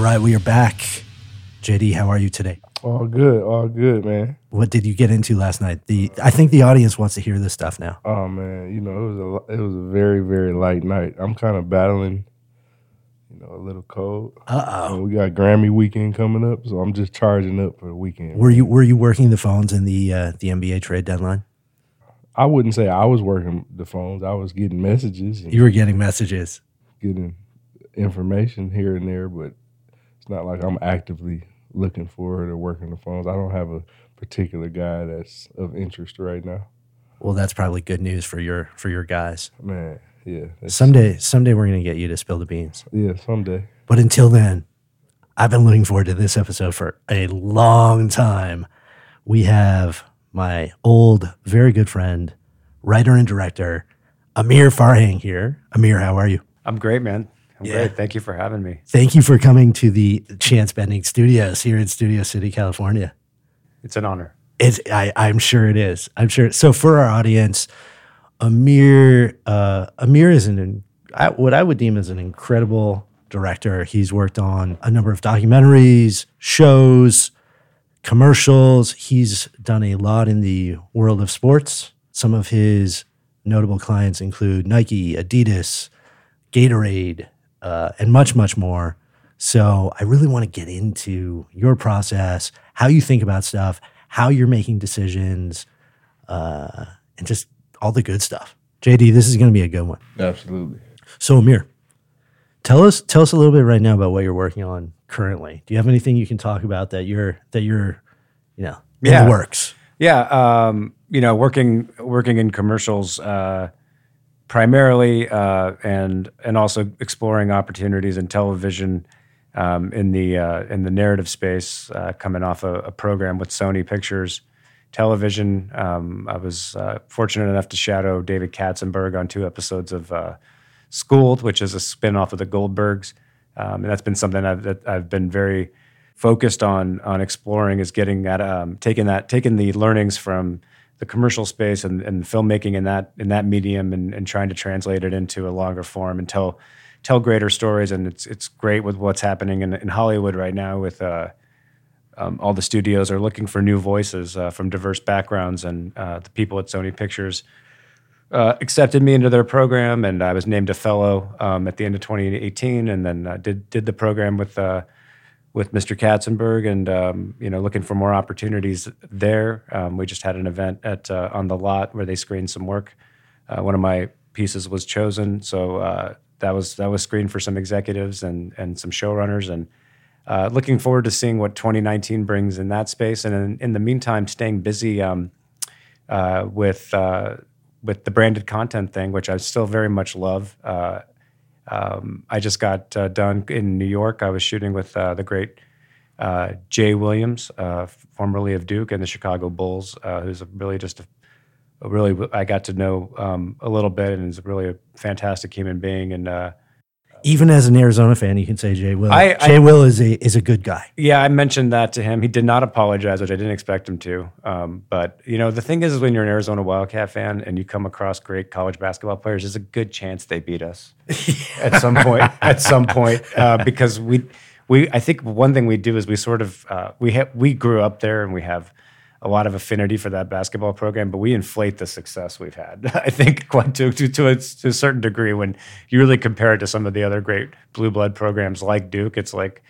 All right, we are back. JD, how are you today? All good, all good, man. What did you get into last night? The I think the audience wants to hear this stuff now. Oh man, you know it was a it was a very very light night. I'm kind of battling, you know, a little cold. Uh oh. we got Grammy weekend coming up, so I'm just charging up for the weekend. Were you were you working the phones in the uh, the NBA trade deadline? I wouldn't say I was working the phones. I was getting messages You were getting messages. getting information here and there, but it's not like I'm actively looking for it or working the phones. I don't have a particular guy that's of interest right now. Well, that's probably good news for your for your guys. Man, yeah, Someday, someday we're gonna get you to spill the beans. yeah, someday. But until then, I've been looking forward to this episode for a long time. We have my old, very good friend, writer and director, Amir Farhang here. Amir, how are you? I'm great, man. I'm Yeah. great. Thank you for having me. Thank you for coming to the Chance Bending Studios here in Studio City, California. It's an honor. It's, I, I'm sure it is. I'm sure. So for our audience, Amir, uh, Amir is an I, what I would deem as an incredible director. He's worked on a number of documentaries, shows, commercials. He's done a lot in the world of sports. Some of his notable clients include Nike, Adidas, Gatorade, uh, and much, much more. So I really want to get into your process, how you think about stuff, how you're making decisions, uh, and just all the good stuff. JD, this is going to be a good one. Absolutely. So Amir, tell us tell us a little bit right now about what you're working on currently. Do you have anything you can talk about that you're that you're, you know, in Yeah. the works? Yeah, um, you know, working working in commercials uh, primarily, uh, and and also exploring opportunities in television um, in the uh, in the narrative space. Uh, coming off a, a program with Sony Pictures Television, um, I was uh, fortunate enough to shadow David Katzenberg on two episodes of uh, Schooled, which is a spin-off of the Goldbergs, um, and that's been something I've, that I've been very focused on on exploring is getting at um, taking that taking the learnings from the commercial space and, and filmmaking in that in that medium and, and trying to translate it into a longer form and tell tell greater stories. And it's it's great with what's happening in, in Hollywood right now with uh, um, all the studios are looking for new voices uh, from diverse backgrounds. And uh, the people at Sony Pictures uh, accepted me into their program, and I was named a fellow um, at the end of 2018, and then uh, did did the program with uh, with Mr. Katzenberg, and um, you know, looking for more opportunities there. Um, we just had an event at uh, on the lot where they screened some work. Uh, one of my pieces was chosen, so uh, that was that was screened for some executives and and some showrunners, and uh, looking forward to seeing what 2019 brings in that space. And in, in the meantime, staying busy um, uh, with uh, with the branded content thing, which I still very much love. Um, I just got uh, done in New York. I was shooting with uh, the great uh, Jay Williams, uh, formerly of Duke and the Chicago Bulls, uh, who's really just a, a really I got to know um, a little bit and is really a fantastic human being. And uh, Even as an Arizona fan, you can say Jay Will. I- I- Jay Will is a is a good guy. Yeah, I mentioned that to him. He did not apologize, which I didn't expect him to. Um, but you know, the thing is, is when you're an Arizona Wildcat fan and you come across great college basketball players, there's a good chance they beat us at some point. At some point, uh, because we, we, I think one thing we do is we sort of uh, we have we grew up there and we have a lot of affinity for that basketball program, but we inflate the success we've had. I think quite to to to a, to a certain degree when you really compare it to some of the other great blue blood programs like Duke. It's like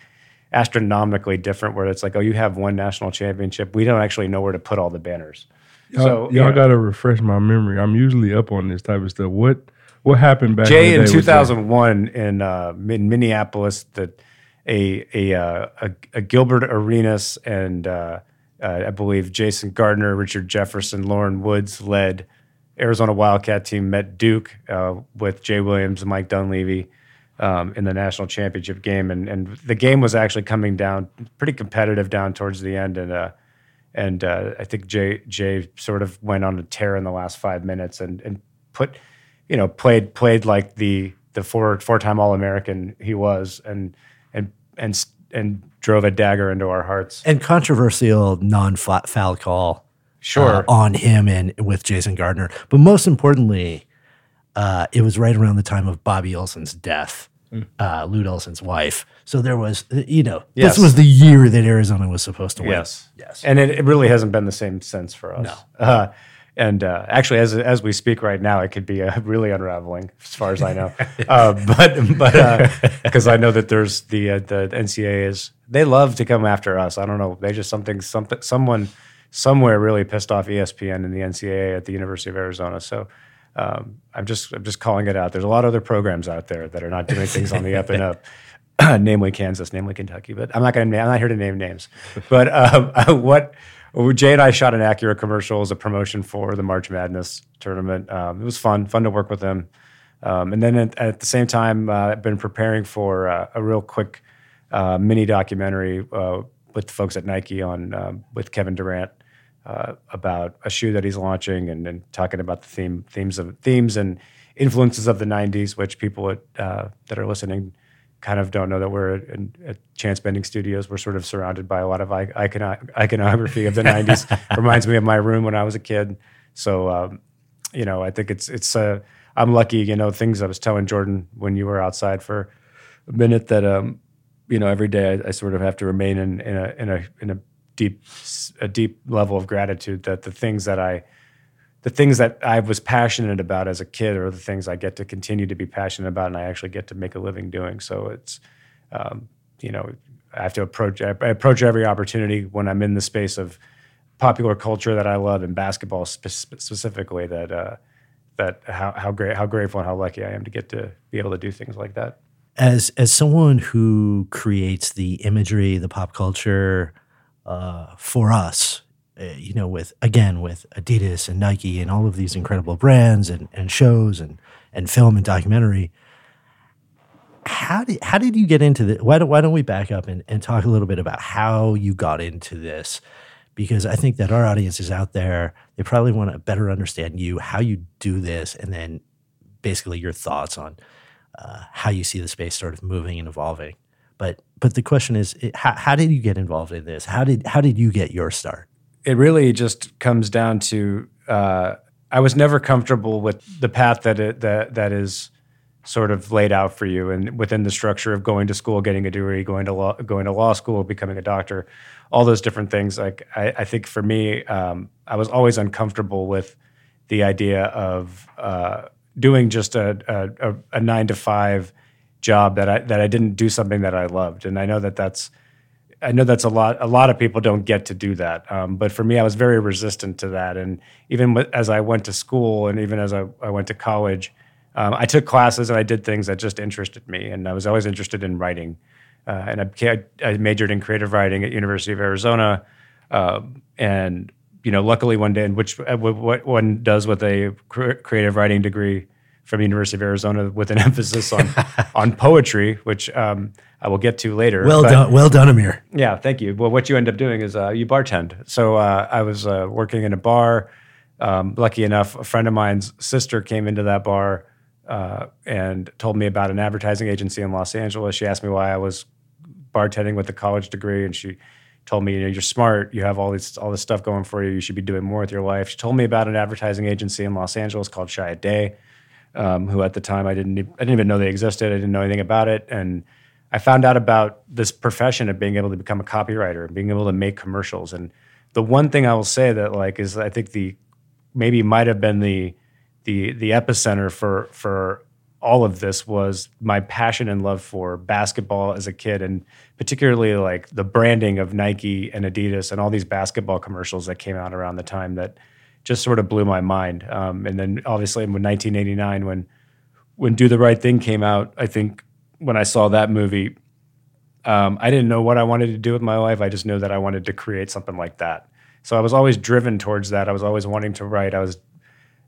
astronomically different where it's like, oh, you have one national championship. We don't actually know where to put all the banners. Y'all, So, y'all yeah. gotta refresh my memory. I'm usually up on this type of stuff. What what happened back Jay in in the day with 2001 in uh, in Minneapolis, that a a, uh, a a Gilbert Arenas and uh, uh, I believe Jason Gardner, Richard Jefferson, Loren Woods led Arizona Wildcat team met Duke uh, with Jay Williams and Mike Dunleavy um, in the national championship game, and and the game was actually coming down pretty competitive down towards the end, and uh, and uh, I think Jay Jay sort of went on a tear in the last five minutes and and put you know played played like the the four four time All American he was, and and and and drove a dagger into our hearts. And controversial non foul call Sure. uh, on him and with Jason Gardner. But most importantly, uh, it was right around the time of Bobbi Olson's death. uh, Lute Olson's wife. So there was, uh, you know, Yes. this was the year that Arizona was supposed to win. Yes. Yes. And it, it really hasn't been the same since for us. No. Uh, and uh, actually, as as we speak right now, it could be uh, really unraveling, as far as I know. uh, but but because I know that there's the uh, the NCAA is they love to come after us. I don't know. They just something something someone somewhere really pissed off ESPN and the NCAA at the University of Arizona. So. Um, I'm just I'm just calling it out. There's a lot of other programs out there that are not doing things on the up and up. namely Kansas, namely Kentucky. But I'm not going to. I'm not here to name names. But um, what Jay and I shot an Acura commercial as a promotion for the March Madness tournament. Um, it was fun, fun to work with them. Um, and then at, at the same time, uh, I've been preparing for uh, a real quick uh, mini documentary uh, with the folks at Nike on um, with Kevin Durant uh, about a shoe that he's launching and, and talking about the theme themes of themes and influences of the '90s, which people that are listening kind of don't know that we're in, at Chance Bending Studios. We're sort of surrounded by a lot of icono- iconography of the '90s. Reminds me of my room when I was a kid. So, um, you know, I think it's it's. Uh, I'm lucky, you know, things I was telling Jordan when you were outside for a minute that, um, you know, every day I, I sort of have to remain in, in a in a in a deep a deep level of gratitude that the things that I the things that I was passionate about as a kid are the things I get to continue to be passionate about, and I actually get to make a living doing. So it's, um, you know, I have to approach I approach every opportunity when I'm in the space of popular culture that I love and basketball spe- specifically. That uh, that how how great how grateful and how lucky I am to get to be able to do things like that. As as someone who creates the imagery, the pop culture uh, for us, you know, with again with Adidas and Nike and all of these incredible brands and, and shows and and film and documentary. How did how did you get into this? Why don't why don't we back up and, and talk a little bit about how you got into this? Because I think that our audience is out there. They probably want to better understand you, how you do this, and then basically your thoughts on uh, how you see the space sort of moving and evolving. But but the question is, it, how, how did you get involved in this? How did how did you get your start? It really just comes down to uh, I was never comfortable with the path that it, that that is sort of laid out for you and within the structure of going to school, getting a degree, going to law, going to law school, becoming a doctor, all those different things. Like I, I think for me, um, I was always uncomfortable with the idea of uh, doing just a, a, a, nine to five job that I that I didn't do something that I loved, and I know that that's I know that's a lot. A lot of people don't get to do that, um, but for me, I was very resistant to that. And even as I went to school, and even as I, I went to college, um, I took classes and I did things that just interested me. And I was always interested in writing. Uh, and I, I majored in creative writing at University of Arizona. Um, and you know, luckily one day, in which uh, what one does with a cre- creative writing degree from the University of Arizona, with an emphasis on on poetry, which um, I will get to later. Well But- done, well done, Amir. yeah, thank you. Well, what you end up doing is uh, you bartend. So uh, I was uh, working in a bar. Um, lucky enough, a friend of mine's sister came into that bar uh, and told me about an advertising agency in Los Angeles. She asked me why I was bartending with a college degree, and she told me, you know, you're smart. You have all this all this stuff going for you. You should be doing more with your life. She told me about an advertising agency in Los Angeles called Chiat/Day, um, who at the time I didn't I didn't even know they existed. I didn't know anything about it, and I found out about this profession of being able to become a copywriter and being able to make commercials. And the one thing I will say that like is I think the maybe might have been the the the epicenter for for all of this was my passion and love for basketball as a kid and particularly like the branding of Nike and Adidas and all these basketball commercials that came out around the time that just sort of blew my mind. Um, and then obviously in 1989 when when Do the Right Thing came out, I think when I saw that movie, um, I didn't know what I wanted to do with my life. I just knew that I wanted to create something like that. So I was always driven towards that. I was always wanting to write. I was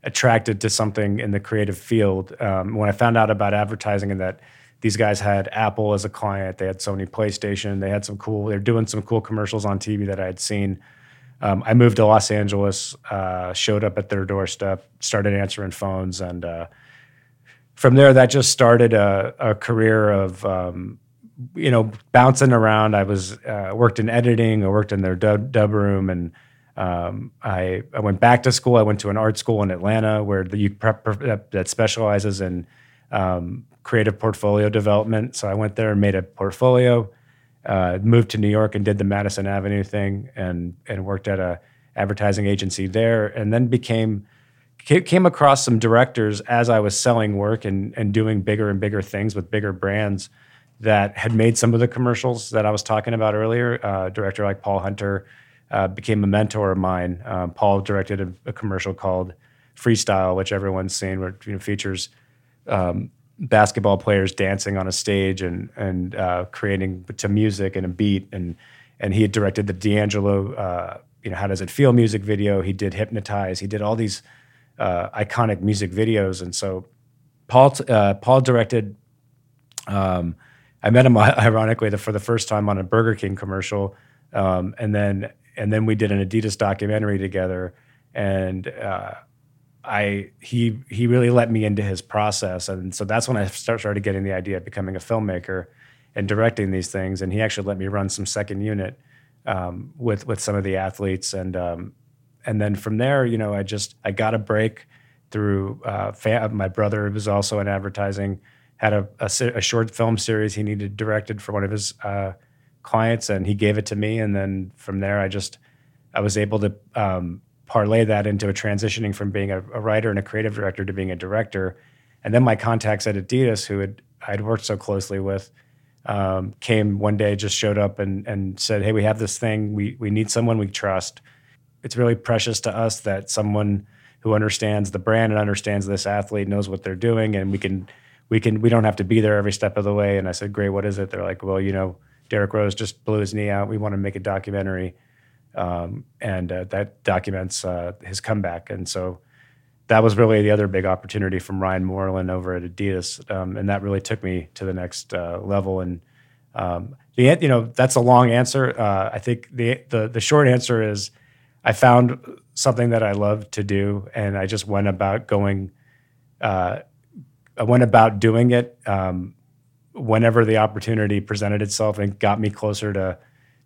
attracted to something in the creative field. Um, when I found out about advertising and that these guys had Apple as a client, they had Sony PlayStation, they had some cool, they're doing some cool commercials on TV that I had seen. Um, I moved to Los Angeles, uh, showed up at their doorstep, started answering phones, and uh, from there, that just started a, a career of um, you know bouncing around. I was uh, worked in editing, I worked in their dub, dub room, and um, I I went back to school. I went to an art school in Atlanta where the you prep that, specializes in um, creative portfolio development. So I went there and made a portfolio. Uh, moved to New York and did the Madison Avenue thing, and and worked at a advertising agency there, and then became came across some directors as I was selling work and and doing bigger and bigger things with bigger brands that had made some of the commercials that I was talking about earlier. Uh, director like Paul Hunter uh, became a mentor of mine. Um, Paul directed a, a, commercial called Freestyle, which everyone's seen, where you know, features um, basketball players dancing on a stage and and uh, creating to music and a beat. And and he had directed the D'Angelo uh, you know how does it feel music video. He did hypnotize. He did all these uh, iconic music videos. And so Paul uh, Paul directed um, I met him ironically for the first time on a Burger King commercial. Um, and then and then we did an Adidas documentary together. And uh, I he he really let me into his process, and so that's when I start, started getting the idea of becoming a filmmaker and directing these things. And he actually let me run some second unit um, with with some of the athletes, and um, and then from there, you know, I just I got a break through uh, my brother was also in advertising, had a, a, a, short film series he needed directed for one of his uh, clients, and he gave it to me, and then from there, I just I was able to um, parlay that into a transitioning from being a, a, writer and a creative director to being a director. And then my contacts at Adidas, who had I'd worked so closely with, um, came one day, just showed up and and said, "Hey, we have this thing. We we need someone we trust. It's really precious to us that someone who understands the brand and understands this athlete knows what they're doing, and we can." We can. We don't have to be there every step of the way. And I said, "Great. What is it?" They're like, "Well, you know, Derrick Rose just blew his knee out. We want to make a documentary um, and uh, that documents uh, his comeback. And so that was really the other big opportunity from Ryan Moreland over at Adidas, um, and that really took me to the next uh, level. And um, the you know that's a long answer. Uh, I think the, the the short answer is I found something that I love to do, and I just went about going. Uh, I went about doing it um, whenever the opportunity presented itself, and got me closer to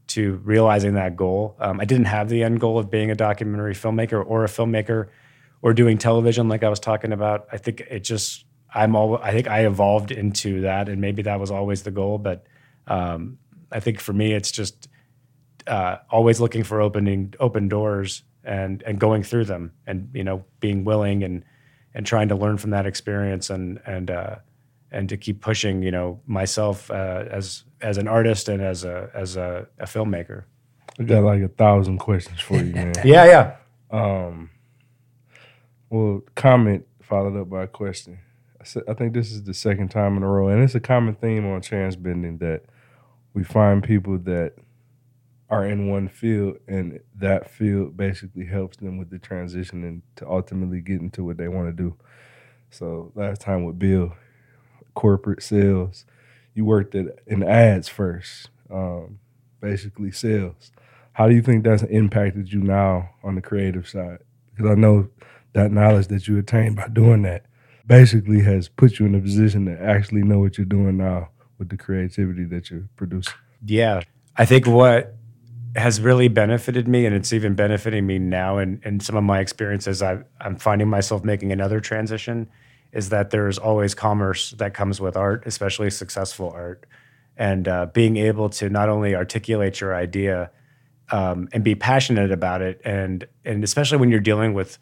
to realizing that goal. Um, I didn't have the end goal of being a documentary filmmaker or a filmmaker or doing television like I was talking about. I think it just I'm all I think I evolved into that, and maybe that was always the goal. But um, I think for me, it's just uh, always looking for opening open doors and and going through them, and you know being willing and and trying to learn from that experience and and uh, and to keep pushing, you know, myself uh, as as an artist and as a as a, a, filmmaker. I got like a thousand questions for you, man. yeah, yeah. Um, well, comment followed up by a question. I, said, I think this is the second time in a row, and it's a common theme on Chance Bending that we find people that are in one field, and that field basically helps them with the transition and to ultimately get into what they want to do. So last time with Bill, corporate sales. You worked at in ads first, um, basically sales. How do you think that's impacted you now on the creative side? Because I know that knowledge that you attained by doing that basically has put you in a position to actually know what you're doing now with the creativity that you're producing. Yeah. I think what has really benefited me, and it's even benefiting me now in, in some of my experiences, I, I'm finding myself making another transition is that there's always commerce that comes with art, especially successful art, and uh, being able to not only articulate your idea um, and be passionate about it, and and especially when you're dealing with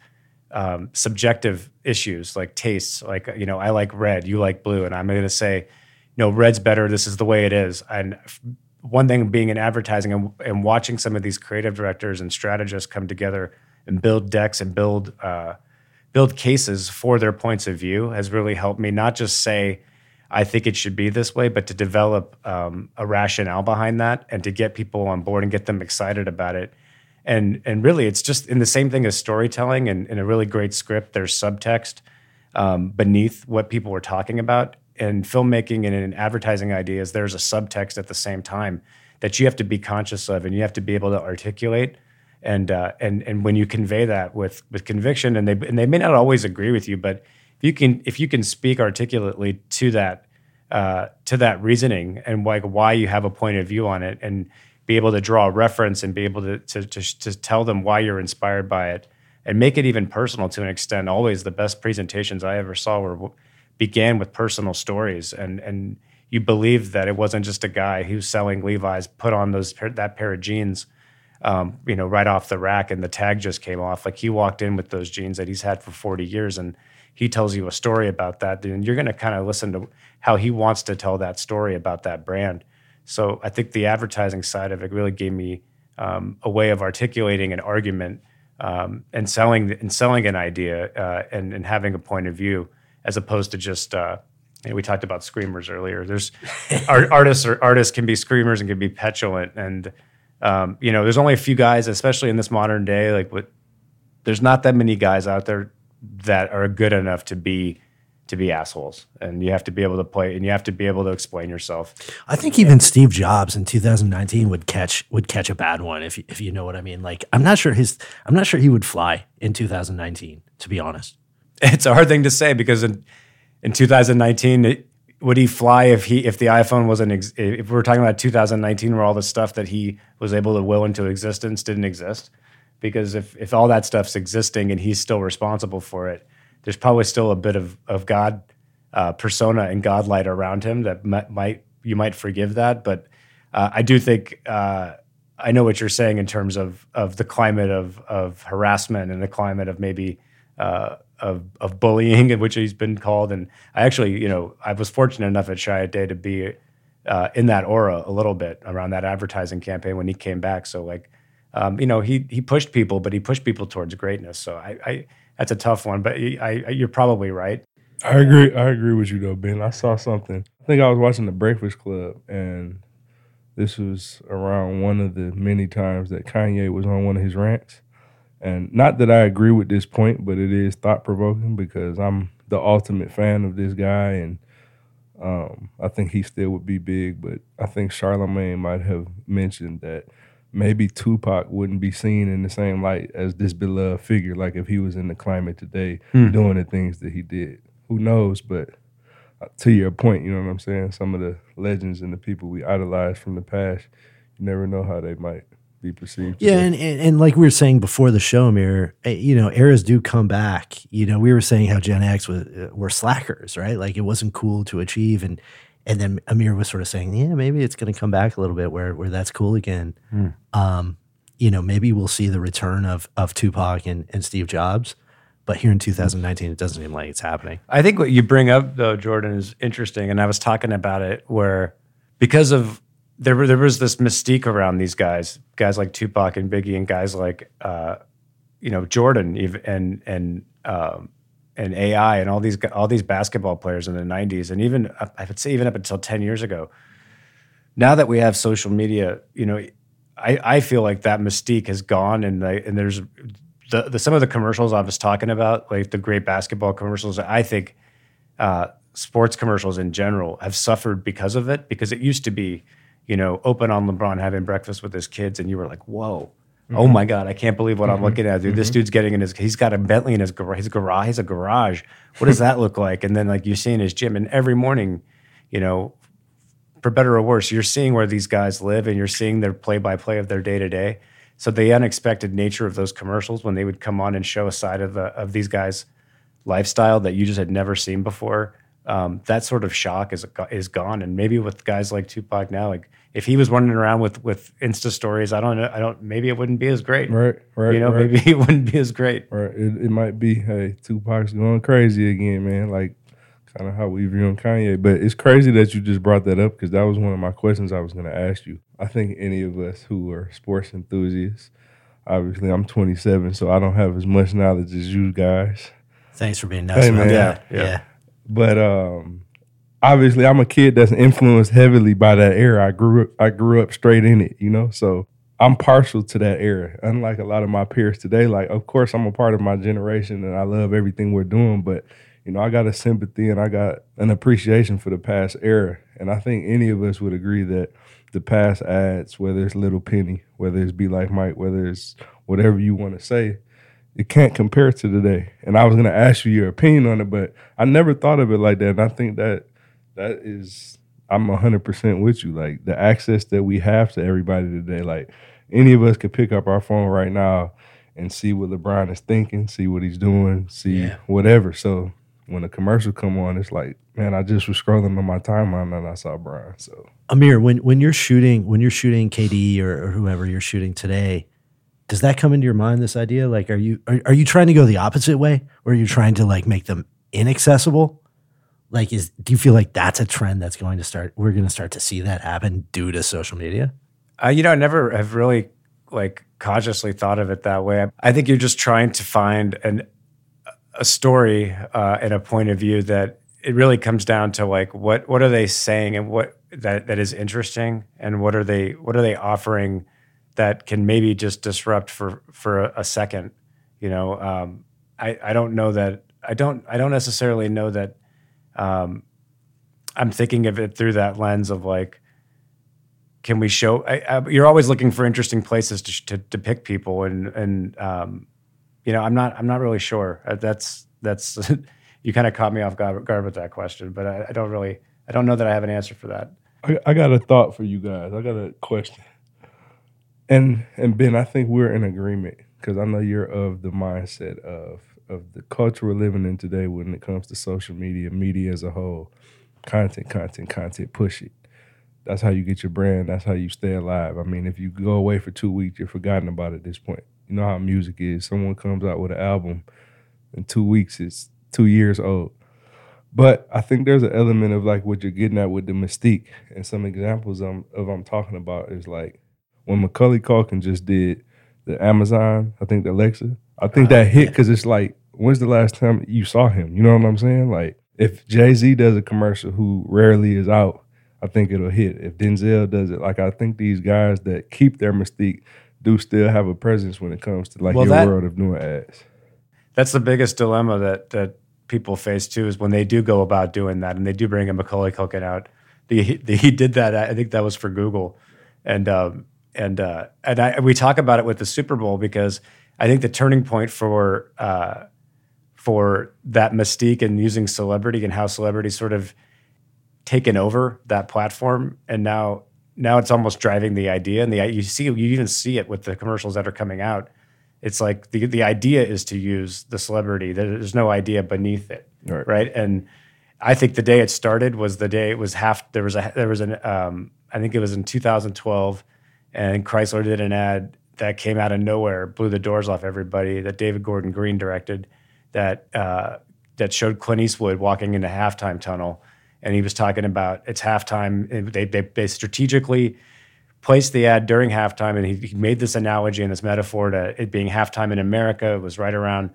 um, subjective issues like tastes, like you know, I like red, you like blue, and I'm going to say, no, red's better. This is the way it is, and one thing being in advertising and, and, watching some of these creative directors and strategists come together and build decks and build uh, build cases for their points of view has really helped me not just say I think it should be this way, but to develop um, a rationale behind that and to get people on board and get them excited about it. And and really, it's just in the same thing as storytelling and in a really great script. There's subtext um, beneath what people were talking about. And filmmaking and in advertising ideas, there's a subtext at the same time that you have to be conscious of and you have to be able to articulate and uh, and and when you convey that with with conviction, and they and they may not always agree with you, but if you can if you can speak articulately to that uh, to that reasoning and like why you have a point of view on it, and be able to draw a reference and be able to to, to, to tell them why you're inspired by it, and make it even personal to an extent. Always the best presentations I ever saw were began with personal stories and and you believed that it wasn't just a guy who's selling Levi's put on those that pair of jeans um, you know right off the rack and the tag just came off. Like he walked in with those jeans that he's had for 40 years and he tells you a story about that then you're going to kind of listen to how he wants to tell that story about that brand. So I think the advertising side of it really gave me um, a way of articulating an argument um, and selling and selling an idea uh, and, and having a point of view as opposed to just uh, you know, we talked about screamers earlier. There's art, artists or artists can be screamers and can be petulant, and um, you know, there's only a few guys, especially in this modern day. Like, what there's not that many guys out there that are good enough to be to be assholes, and you have to be able to play, and you have to be able to explain yourself. I think even Steve Jobs in 2019 would catch would catch a bad one if you, if you know what I mean. Like, I'm not sure his I'm not sure he would fly in 2019, to be honest. It's a hard thing to say because in in 2019 would he fly if he if the iphone wasn't ex- if we are talking about 2019 where all the stuff that he was able to will into existence didn't exist? Because if if all that stuff's existing and he's still responsible for it there's probably still a bit of of god uh, persona and godlight around him that might, might you might forgive that. But uh, i do think uh, i know what you're saying in terms of of the climate of of harassment and the climate of maybe uh, of of bullying, in which he's been called. And I actually, you know, I was fortunate enough at Chiat/Day to be uh, in that aura a little bit around that advertising campaign when he came back. So like, um, you know, he he pushed people, but he pushed people towards greatness. So I, I that's a tough one, but I, I, you're probably right. I agree. I agree with you though, Ben. I saw something. I think I was watching the Breakfast Club, and this was around one of the many times that Kanye was on one of his rants and not that I agree with this point, but it is thought provoking because I'm the ultimate fan of this guy, and um, I think he still would be big. But I think Charlemagne might have mentioned that maybe Tupac wouldn't be seen in the same light as this beloved figure, like if he was in the climate today hmm. doing the things that he did. Who knows? But uh, to your point, you know what I'm saying? Some of the legends and the people we idolize from the past, you never know how they might be perceived. Yeah, and, and, and like we were saying before the show, Amir, eh, you know, eras do come back. You know, we were saying how Gen X was uh, were slackers, right? Like it wasn't cool to achieve, and and then Amir was sort of saying, yeah, maybe it's going to come back a little bit where where that's cool again. Hmm. Um, you know, maybe we'll see the return of of Tupac and, and Steve Jobs. But here in 2019, it doesn't seem like it's happening. I think what you bring up, though, Jordan, is interesting. And I was talking about it where because of there there was this mystique around these guys, guys like Tupac and Biggie, and guys like uh, you know Jordan, and and um, and AI, and all these all these basketball players in the '90s, and even I would say even up until 10 years ago. Now that we have social media, you know, I, I feel like that mystique has gone, and and there's the, the some of the commercials I was talking about, like the great basketball commercials. I think uh, sports commercials in general have suffered because of it, because it used to be you know, open on LeBron having breakfast with his kids, and you were like, whoa. Mm-hmm. Oh my God! I can't believe what mm-hmm. I'm looking at, dude. Mm-hmm. This dude's getting in his. He's got a Bentley in his garage. His garage. He's a garage. What does that look like? And then like you're seeing his gym, and every morning, you know, for better or worse, you're seeing where these guys live, and you're seeing their play by play of their day to day. So the unexpected nature of those commercials when they would come on and show a side of the of these guys' lifestyle that you just had never seen before um, that sort of shock is is gone. And maybe with guys like Tupac now, like if he was running around with with Insta stories, I don't know, I don't maybe it wouldn't be as great. Right, right. You know, right. maybe it wouldn't be as great. Right. It, it might be, hey, Tupac's going crazy again, man. Like kind of how we view him Kanye. But it's crazy that you just brought that up because that was one of my questions I was going to ask you. I think any of us who are sports enthusiasts, obviously I'm 27, so I don't have as much knowledge as you guys. Thanks for being nice. Hey, man. Yeah, yeah. yeah. But um, obviously, I'm a kid that's influenced heavily by that era. I grew up, I grew up straight in it, you know. So I'm partial to that era. Unlike a lot of my peers today, like of course I'm a part of my generation and I love everything we're doing, but you know I got a sympathy and I got an appreciation for the past era. And I think any of us would agree that the past ads, whether it's Little Penny, whether it's Be Like Mike, whether it's whatever you want to say, it can't compare to today. And I was gonna ask you your opinion on it, but I never thought of it like that. And I think that that is I'm hundred percent with you. Like the access that we have to everybody today, like any of us could pick up our phone right now and see what LeBron is thinking, see what he's doing, see yeah. whatever. So when a commercial come on, it's like, man, I just was scrolling on my timeline and I saw Brian. So Amir, when when you're shooting when you're shooting KD or, or whoever you're shooting today, does that come into your mind? This idea, like, are you are, are you trying to go the opposite way, or are you trying to like make them inaccessible? Like, is do you feel like that's a trend that's going to start? We're going to start to see that happen due to social media. Uh, you know, I never have really like consciously thought of it that way. I think you're just trying to find an a story uh, and a point of view that it really comes down to like what what are they saying and what that that is interesting and what are they what are they offering that can maybe just disrupt for for a, second. You know, um, I I don't know that I don't I don't necessarily know that. Um, I'm thinking of it through that lens of like, can we show? I, I, you're always looking for interesting places to, to depict people, and and um, you know, I'm not I'm not really sure. Uh, that's that's you kind of caught me off guard with that question, but I, I, don't really I don't know that I have an answer for that. I, I got a thought for you guys. I got a question, and and Ben, I think we're in agreement because I know you're of the mindset of of the culture we're living in today when it comes to social media, media as a whole, content, content, content, push it. That's how you get your brand. That's how you stay alive. I mean, if you go away for two weeks, you're forgotten about at this point. You know how music is. Someone comes out with an album in two weeks, it's two years old. But I think there's an element of like what you're getting at with the mystique. And some examples I'm, of I'm talking about is like when Macaulay Culkin just did the Amazon, I think the Alexa, I think that hit because it's like, when's the last time you saw him? You know what I'm saying? Like if Jay Z does a commercial who rarely is out, I think it'll hit. If Denzel does it, like I think these guys that keep their mystique do still have a presence when it comes to like well, your that, world of doing ads. That's the biggest dilemma that that people face too is when they do go about doing that and they do bring a Macaulay Culkin out. The, the, he did that. I think that was for Google, and um, and uh, and I, we talk about it with the Super Bowl because I think the turning point for uh, for that mystique and using celebrity and how celebrity sort of taken over that platform, and now now it's almost driving the idea, and the you see you even see it with the commercials that are coming out. It's like the the idea is to use the celebrity. There's no idea beneath it, right? right? And I think the day it started was the day it was half. There was a there was an um, I think it was in 2012, and Chrysler did an ad that came out of nowhere, blew the doors off everybody. That David Gordon Green directed, that uh, that showed Clint Eastwood walking into halftime tunnel and he was talking about it's halftime. They, they, they strategically placed the ad during halftime, and he, he, made this analogy and this metaphor to it being halftime in America. It was right around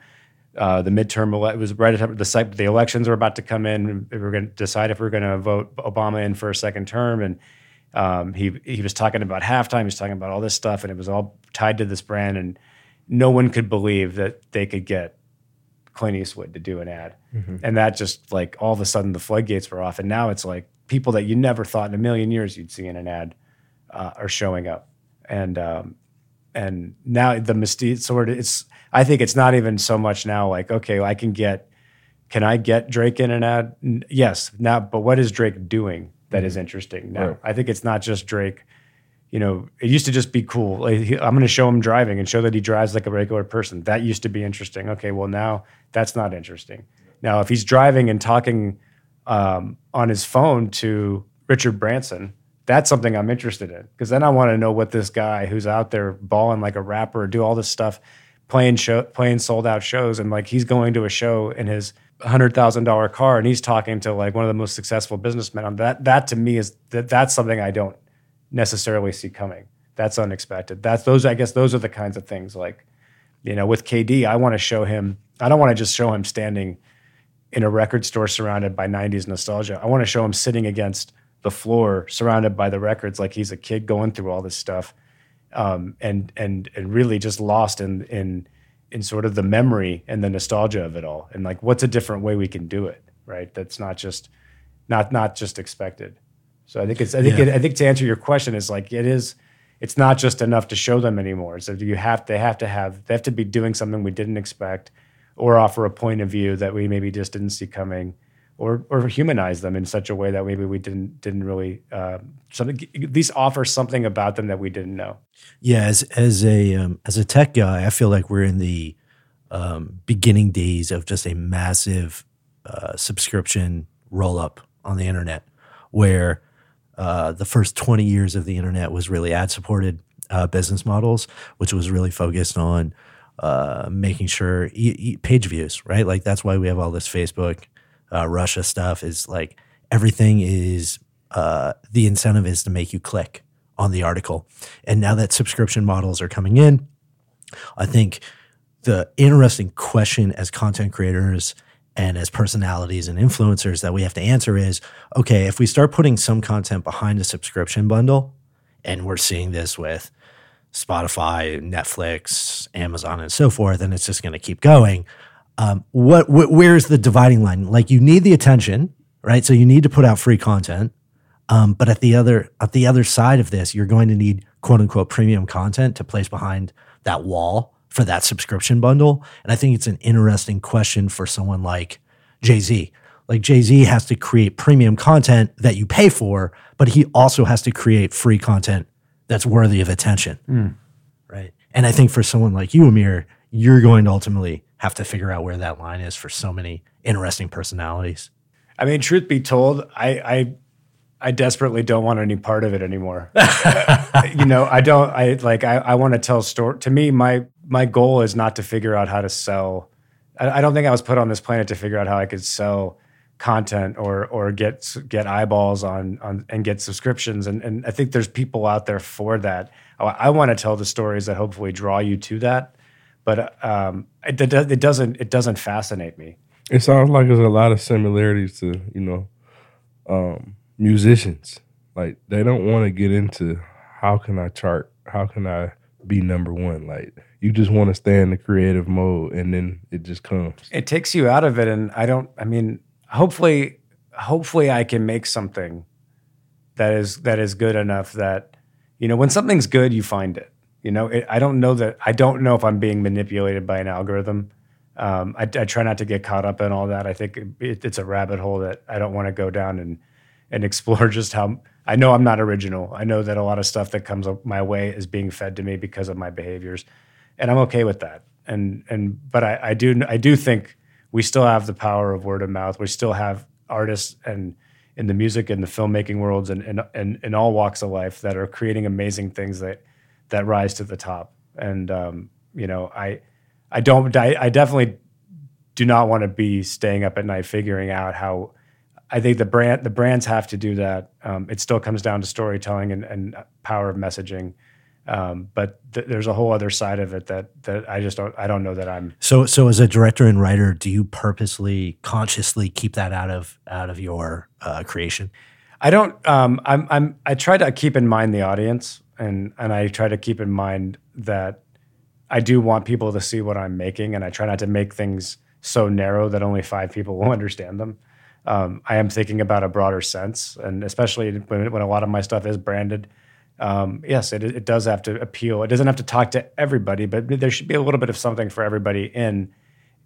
uh, the midterm. It was right at the site the elections were about to come in. We were going to decide if we are going to vote Obama in for a second term, and um, he he was talking about halftime. He was talking about all this stuff, and it was all tied to this brand, and no one could believe that they could get Clint Eastwood to do an ad. Mm-hmm. And that just like all of a sudden the floodgates were off. And now it's like people that you never thought in a million years you'd see in an ad uh, are showing up. And, um, and now the mystique sort of it's, I think it's not even so much now like, okay, well, I can get, can I get Drake in an ad? Yes. Now, but what is Drake doing that mm-hmm. interesting now? Right. I think it's not just Drake you know, it used to just be cool. Like, I'm going to show him driving and show that he drives like a regular person. That used to be interesting. Okay, well now that's not interesting. Now, if he's driving and talking um, on his phone to Richard Branson, that's something I'm interested in because then I want to know what this guy who's out there balling like a rapper, do all this stuff, playing show, playing sold out shows, and like he's going to a show in his hundred thousand dollar car and he's talking to like one of the most successful businessmen. On that, that to me is that that's something I don't necessarily see coming. That's unexpected. That's those. I guess those are the kinds of things like, you know, with KD, I want to show him. I don't want to just show him standing in a record store surrounded by '90s nostalgia. I want to show him sitting against the floor, surrounded by the records, like he's a kid going through all this stuff, um, and and and really just lost in in in sort of the memory and the nostalgia of it all. And like, what's a different way we can do it? Right. That's not just not not just expected. So I think it's I think yeah. it, I think to answer your question is like it is it's not just enough to show them anymore. So you have they have to have they have to be doing something we didn't expect or offer a point of view that we maybe just didn't see coming or or humanize them in such a way that maybe we didn't didn't really uh, something these offer something about them that we didn't know. Yeah, as as a um, as a tech guy, I feel like we're in the um, beginning days of just a massive uh, subscription roll up on the internet, where uh, the first 20 years of the internet was really ad supported uh, business models, which was really focused on uh, making sure e- e- page views, right? Like that's why we have all this Facebook, uh, Russia stuff. Is like everything is uh, the incentive is to make you click on the article, and now that subscription models are coming in, I think the interesting question as content creators and as personalities and influencers that we have to answer is okay, if we start putting some content behind a subscription bundle, and we're seeing this with Spotify, Netflix, Amazon, and so forth, and it's just going to keep going. Um, what, wh- where's the dividing line? Like you need the attention, right? So you need to put out free content, um, but at the other at the other side of this, you're going to need quote unquote premium content to place behind that wall for that subscription bundle. And I think it's an interesting question for someone like Jay Z. Like Jay Z has to create premium content that you pay for, but he also has to create free content that's worthy of attention. Right. And I think for someone like you, Amir, you're going to ultimately have to figure out where that line is for so many interesting personalities. I mean, truth be told, I I, I desperately don't want any part of it anymore. you know, I don't. I like. I, I want to tell story. To me, my my goal is not to figure out how to sell. I, I don't think I was put on this planet to figure out how I could sell content or or get get eyeballs on on and get subscriptions. And and I think there's people out there for that. I, I want to tell the stories that hopefully draw you to that. But um, it, it doesn't it doesn't fascinate me. It sounds like there's a lot of similarities to you know um, musicians. Like they don't want to get into how can I chart, how can I be number one. Like you just want to stay in the creative mode, and then it just comes. it takes you out of it and i don't i mean hopefully hopefully i can make something that is that is good enough that you know when something's good you find it you know it, i don't know that i don't know if i'm being manipulated by an algorithm. Um, I, I try not to get caught up in all that. I think it, it's a rabbit hole that i don't want to go down and and explore just how i know i'm not original. I know that a lot of stuff that comes up my way is being fed to me because of my behaviors and i'm okay with that. And and but i, I do i do think we still have the power of word of mouth. We still have artists and in the music and the filmmaking worlds and and, and in all walks of life that are creating amazing things that that rise to the top. And um, you know, I I don't I, I definitely do not want to be staying up at night figuring out how I think the brand the brands have to do that. Um, it still comes down to storytelling and, and power of messaging. Um, but th- there's a whole other side of it that that I just don't I don't know that I'm So, so as a director and writer, do you purposely, consciously keep that out of out of your uh, creation? I don't. Um, I'm. I'm. I try to keep in mind the audience, and and I try to keep in mind that I do want people to see what I'm making, and I try not to make things so narrow that only five people will understand them. Um, I am thinking about a broader sense, and especially when, when a lot of my stuff is branded. Um, yes, it, it does have to appeal. It doesn't have to talk to everybody, but there should be a little bit of something for everybody in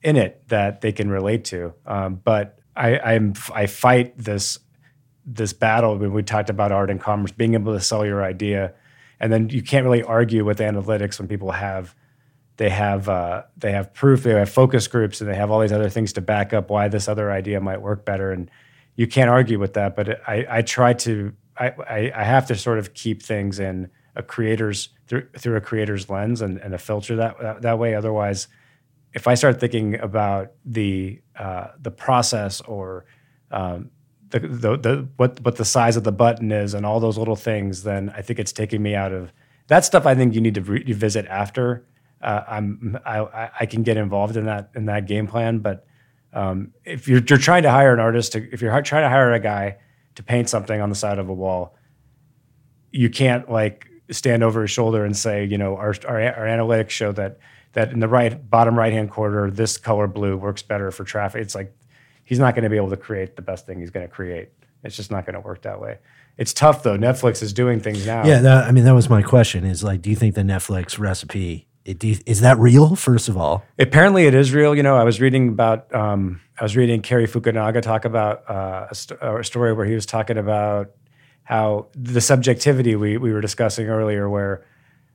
in it that they can relate to. Um, but I, I'm I fight this this battle when we talked about art and commerce, being able to sell your idea, and then you can't really argue with analytics when people have they have uh, they have proof, they have focus groups, and they have all these other things to back up why this other idea might work better, and you can't argue with that. But I, I try to I, I, have to sort of keep things in a creator's through, through a creator's lens and, and a filter that, that that way. Otherwise, if I start thinking about the uh, the process or um, the, the, the what what the size of the button is and all those little things, then I think it's taking me out of that stuff. I think you need to re- revisit after. Uh, I'm I, I- I can get involved in that in that game plan, but um, if you're, you're trying to hire an artist, to, if you're trying to hire a guy to paint something on the side of a wall, you can't like stand over his shoulder and say, you know, our, our, our analytics show that that in the right bottom right hand corner, this color blue works better for traffic. It's like he's not going to be able to create the best thing he's going to create. It's just not going to work that way. It's tough though. Netflix is doing things now. Yeah, that, I mean, that was my question. Is like, do you think the Netflix recipe it, you- is that real? First of all, Apparently, it is real. You know, I was reading about. Um, I was reading Cary Fukunaga talk about uh, a, st- a story where he was talking about how the subjectivity we we were discussing earlier, where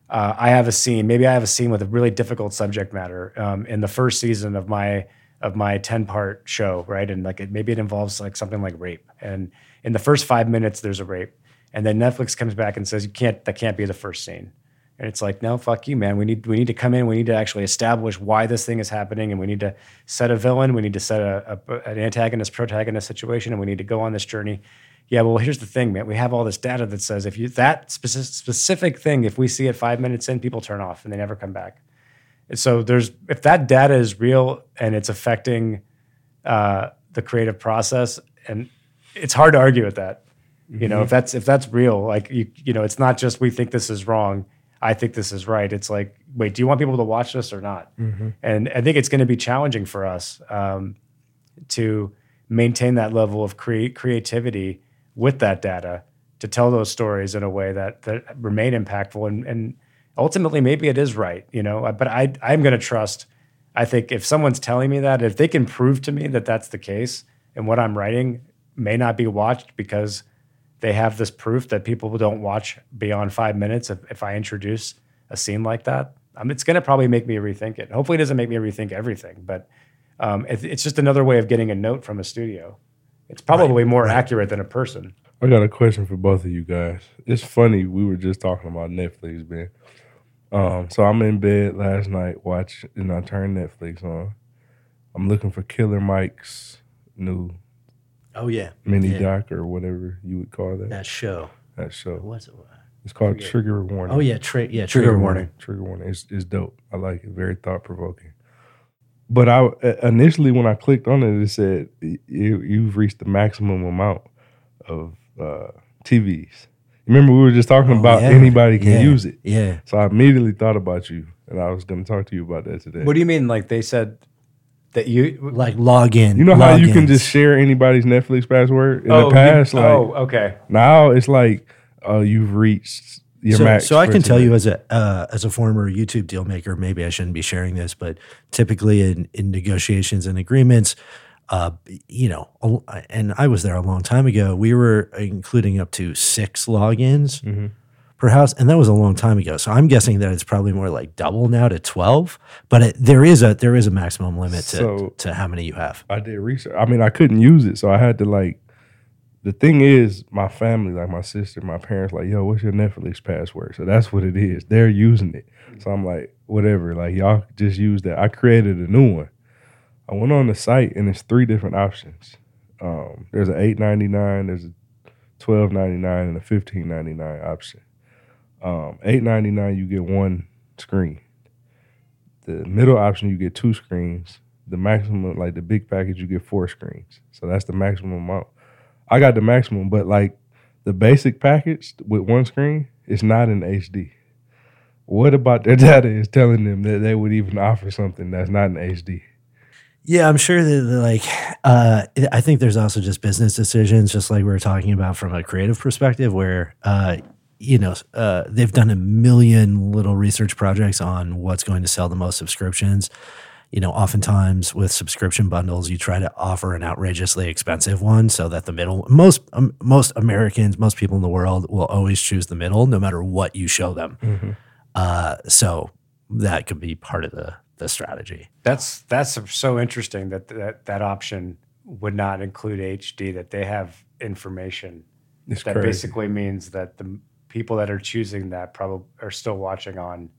uh, I have a scene. Maybe I have a scene with a really difficult subject matter. Um, in the first season of my of my 10 part show, right? And like it, maybe it involves like something like rape. And in the first five minutes, there's a rape. And then Netflix comes back and says, you can't, that can't be the first scene. And it's like, no, fuck you, man. We need, we need to come in. We need to actually establish why this thing is happening. And we need to set a villain. We need to set a, a an antagonist, protagonist situation. And we need to go on this journey. Yeah, well, here's the thing, man. We have all this data that says if you, that specific, specific thing, if we see it five minutes in, people turn off and they never come back. So there's if that data is real and it's affecting uh, the creative process, and it's hard to argue with that. You know, if that's if that's real, like you you know, it's not just we think this is wrong. I think this is right. It's like, wait, do you want people to watch this or not? And I think it's going to be challenging for us um, to maintain that level of create creativity with that data to tell those stories in a way that that remain impactful and and ultimately maybe it is right you know but i i'm going to trust i think if someone's telling me that if they can prove to me that that's the case and what i'm writing may not be watched because they have this proof that people don't watch beyond five minutes if, if i introduce a scene like that um, it's going to probably make me rethink it hopefully it doesn't make me rethink everything but um, it, it's just another way of getting a note from a studio it's probably more accurate than a person I got a question for both of you guys. It's funny we were just talking about Netflix, man. Um, so I'm in bed last night watching, and I turned Netflix on. I'm looking for Killer Mike's new Oh yeah, mini Yeah. doc or whatever you would call that that show. that show. What's it? It's called Trigger Warning. Oh yeah, tra- yeah, Trigger trigger, warning. warning. Trigger Warning. It's, it's dope. I like it. Very thought provoking. But I uh, initially when I clicked on it, it said you you've reached the maximum amount of uh, TVs. Remember, we were just talking Oh, about yeah. anybody can Yeah. use it. Yeah. So I immediately thought about you, and I was going to talk to you about that today. what do you mean like they said that you Like log in. you know how you can just share anybody's Netflix password in oh, the you- past? like oh okay now, it's like uh, you've reached your so, max. so I can tell you as a uh, as a former YouTube deal maker, maybe I shouldn't be sharing this, but typically in, in negotiations and agreements, uh, you know, and I was there a long time ago. We were including up to six logins Mm-hmm. per house, and that was a long time ago. So I'm guessing that it's probably more like double now to twelve. But it, there is a there is a maximum limit to So- to how many you have. I did research. I mean, I couldn't use it, so I had to like. The thing is, my family, like my sister, my parents, like, yo, what's your Netflix password? So that's what it is. They're using it. So I'm like, whatever. Like y'all just use that. I created a new one. I went on the site and it's three different options. Um, there's an eight ninety nine, there's a twelve ninety nine, and a fifteen ninety nine option. Um, eight ninety nine, you get one screen. The middle option, you get two screens the maximum, like the big package, you get four screens. So that's the maximum amount. I got the maximum, but like the basic package with one screen is not in HD. What about their data is telling them that they would even offer something that's not in HD? Yeah, I'm sure that like uh, I think there's also just business decisions, just like we were talking about from a creative perspective, where uh, you know uh, they've done a million little research projects on what's going to sell the most subscriptions. You know, oftentimes with subscription bundles, you try to offer an outrageously expensive one so that the middle most um, most Americans, most people in the world will always choose the middle, no matter what you show them. Uh, so that could be part of the the strategy. That's that's so interesting that that that option would not include HD. That they have information It's that crazy. basically means that the people that are choosing that probably are still watching on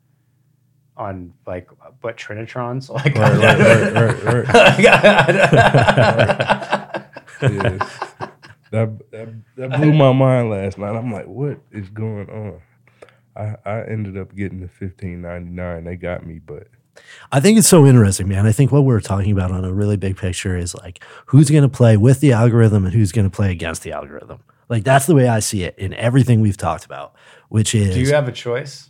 on like what Trinitrons like Right, right, right, right, right. That, that that blew my mind last night. I'm like, what is going on? I, I ended up getting the fifteen ninety nine. They got me, but I think it's so interesting, man. I think what we're talking about on a really big picture is like who's going to play with the algorithm and who's going to play against the algorithm. Like that's the way I see it in everything we've talked about, which is Do you have a choice?